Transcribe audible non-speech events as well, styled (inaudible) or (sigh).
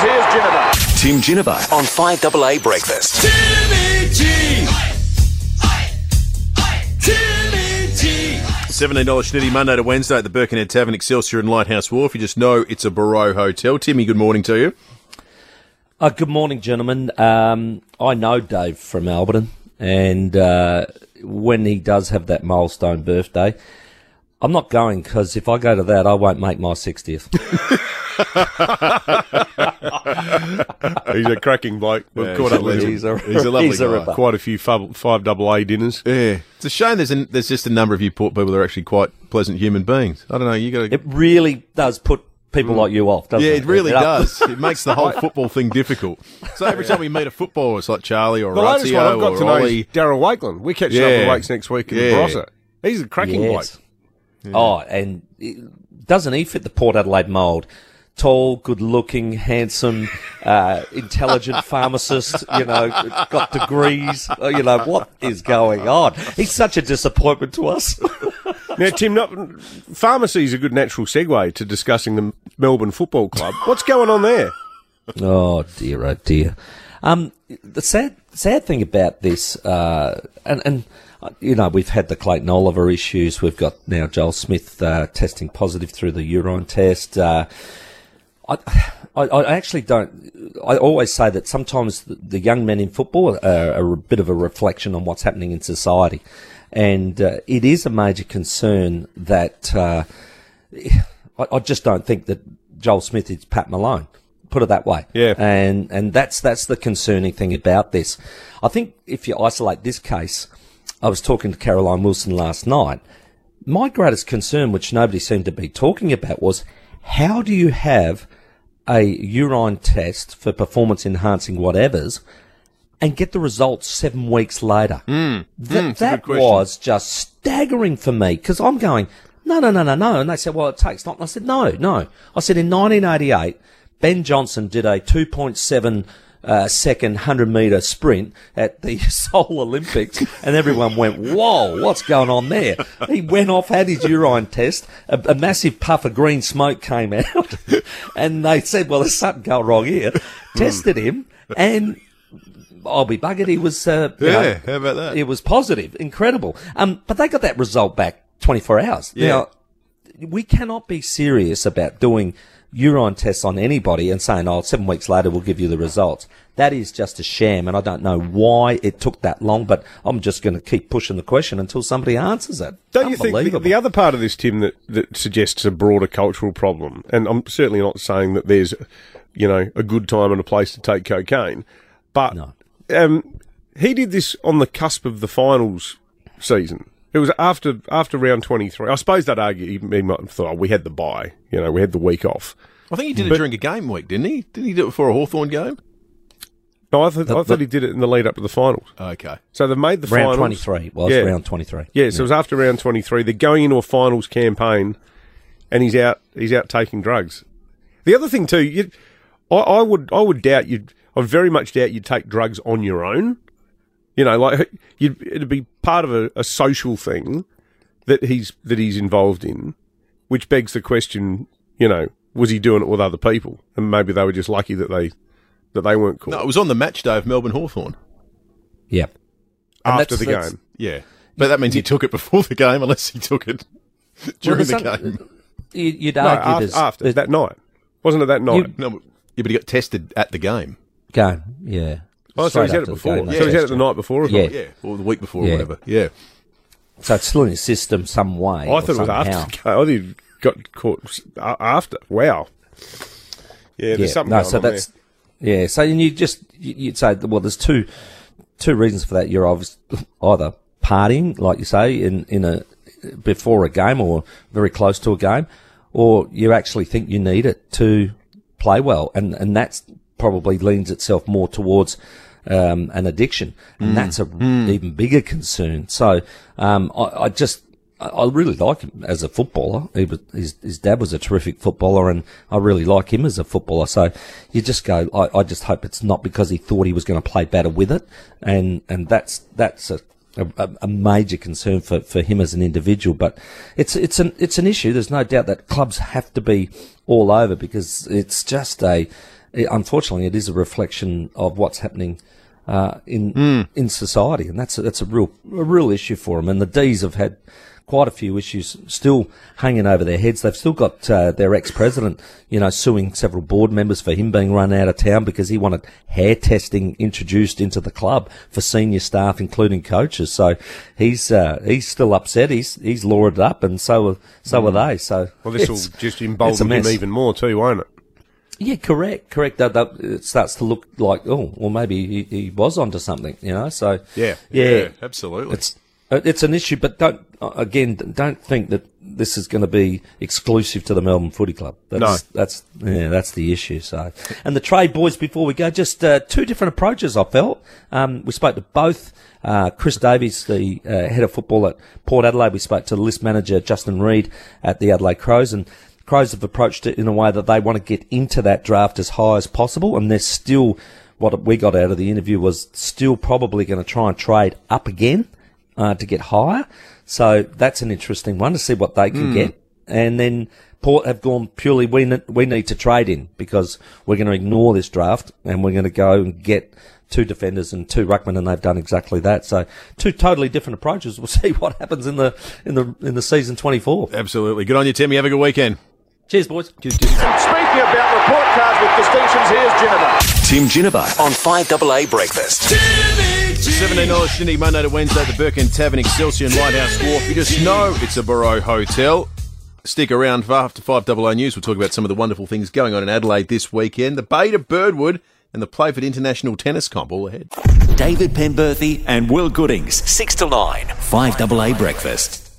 Because here's Ginever. Tim Ginever on 5AA Breakfast. Timmy G! Timmy G! $17 Schnitty Monday to Wednesday at the Birkenhead Tavern, Excelsior and Lighthouse Wharf. You just know it's a Barrow Hotel. Timmy, good morning to you. Uh, good morning, gentlemen. Um, I know Dave from Alberton, and uh, when he does have that milestone birthday, I'm not going because if I go to that, I won't make my 60th. (laughs) He's a cracking bloke. We've Yeah, caught up with him. He's a, He's a lovely he's a guy. ripper. Quite a few five, five double A dinners. Yeah. It's a shame there's, an, there's just a number of you port people that are actually quite pleasant human beings. I don't know, you got to... It really does put people mm. like you off, doesn't Yeah, it? it really up- does. It (laughs) makes the whole football thing difficult. So every time we meet a footballer, it's like Charlie or The latest one Orazio I've got or to know Ollie. is Darryl Wakelin. We're catching Yeah. up with Wakes next week in Yeah. the Barossa. He's a cracking Yes. bloke. Oh, and doesn't he fit the Port Adelaide mould? Tall, good-looking, handsome, uh, intelligent (laughs) pharmacist. You know, got degrees. You know what is going on? He's such a disappointment to us. Now, Tim, not, pharmacy is a good natural segue to discussing the Melbourne Football Club. What's going on there? Oh dear, oh dear. Um, the sad, sad thing about this, uh, and and uh, you know, we've had the Clayton Oliver issues. We've got now Joel Smith uh, testing positive through the urine test. Uh, I, I, I actually don't. I always say that sometimes the, the young men in football are, are a bit of a reflection on what's happening in society, and uh, it is a major concern that. Uh, I, I just don't think that Joel Smith is Pat Malone. Put it that way. Yeah. And and that's that's the concerning thing about this. I think if you isolate this case, I was talking to Caroline Wilson last night. My greatest concern, which nobody seemed to be talking about, was how do you have a urine test for performance enhancing whatevers and get the results seven weeks later? Mm. That, that was just staggering for me because I'm going, no, no, no, no, no. And they said, well, it takes not. And I said, no, no. I said, in 1988, Ben Johnson did a 2.7 uh, second 100 metre sprint at the (laughs) Seoul Olympics, and everyone went, whoa, what's going on there? He went off, had his urine test, a, a massive puff of green smoke came (laughs) out, and they said, well, there's something going wrong here. Tested him, and I'll be buggered. He was, uh, you know, Yeah, how about that? It was positive, incredible. Um, but they got that result back 24 hours. Yeah. Now, we cannot be serious about doing urine tests on anybody and saying, oh, seven weeks later we'll give you the results. That is just a sham, and I don't know why it took that long, but I'm just going to keep pushing the question until somebody answers it. Don't you think the, the other part of this, Tim, that, that suggests a broader cultural problem, and I'm certainly not saying that there's, you know, a good time and a place to take cocaine, but No. um, he did this on the cusp of the finals season. It was after after round 23. I suppose that argue he, he might have thought, oh, we had the bye, you know, we had the week off. I think he did it during a game week, didn't he? Didn't he do it before a Hawthorn game? No, I, th- I thought he did it in the lead up to the finals. Okay. So they've made the round finals. 23 was Yeah. round 23. Yeah, so it was after round 23. They're going into a finals campaign, and he's out. He's out taking drugs. The other thing too, you, I, I would I would doubt you. I very much doubt you'd take drugs on your own. You know, like you'd, it'd be part of a, a social thing that he's that he's involved in, which begs the question. You know, was he doing it with other people, and maybe they were just lucky that they that they weren't caught No, it was on the match day of Melbourne Hawthorn. Yeah. And after that's- the that's- game. Yeah. But that means he took it before the game, unless he took it during Well, the game. some- you- You'd No, after, there's, after there's that night, wasn't it that night? No, but- yeah, but he got tested at the game. game. Yeah. Oh, so he's had it the before. so he's had it the night before Yeah. Yeah, or the week before, Yeah. or whatever. Yeah. So it's still in his system some way. I thought it was after. I thought he got caught after. Wow. Yeah, there's something no, so that's yeah. So and you just you- you'd say well, there's two two reasons for that. You're obviously either partying, like you say, in in a before a game or very close to a game, or you actually think you need it to play well, and and that's probably leans itself more towards. Um, an addiction, and that's a even bigger concern. So, um, I, I just, I- I really like him as a footballer. He was, his, his dad was a terrific footballer, and I really like him as a footballer. So you just go. I, I just hope it's not because he thought he was going to play better with it, and and that's that's a. A, a major concern for, for him as an individual, but it's it's an it's an issue. There's no doubt that clubs have to be all over because it's just a it, unfortunately, it is a reflection of what's happening uh, in in society, and that's a, that's a real a real issue for them. And the D's have had quite a few issues still hanging over their heads. They've still got uh, their ex-president, you know, suing several board members for him being run out of town because he wanted hair testing introduced into the club for senior staff, including coaches. So he's uh, he's still upset. He's he's lured it up, and so are, so are they. So Well, this (laughs) will just embolden him even more too, won't it? Yeah, correct, correct. That, that it starts to look like oh, well, maybe he, he was onto something, you know. So Yeah. yeah, absolutely. It's uh, it's an issue, but don't uh, again don't think that this is going to be exclusive to the Melbourne Footy Club. That's, No. that's yeah, that's the issue. So, and the trade boys. Before we go, just uh, two different approaches. I felt um, we spoke to both. Uh, Chris Davies, the uh, head of football at Port Adelaide, we spoke to list manager Justin Reid at the Adelaide Crows, and Crows have approached it in a way that they want to get into that draft as high as possible, and they're still. What we got out of the interview was still probably going to try and trade up again uh, to get higher. So that's an interesting one to see what they can get. And then Port have gone purely we ne- we need to trade in because we're going to ignore this draft and we're going to go and get two defenders and two ruckmen, and they've done exactly that. So two totally different approaches. (laughs) We'll see what happens in the in the in the season twenty four. Absolutely. Good on you, Timmy. Have a good weekend. Cheers, boys. Speaking about report cards with distinctions, here's Ginever. Tim Ginever on 5AA Breakfast. $17 Shindig Monday to Wednesday at the Birkin Tavern, Excelsior and Lighthouse Wharf. You just know it's a Barrow Hotel. Stick around for after 5AA News. We'll talk about some of the wonderful things going on in Adelaide this weekend. The Bay to Birdwood and the Playford International Tennis Comp all ahead. David Penberthy and Will Goodings, 6 to 9, 5AA Breakfast.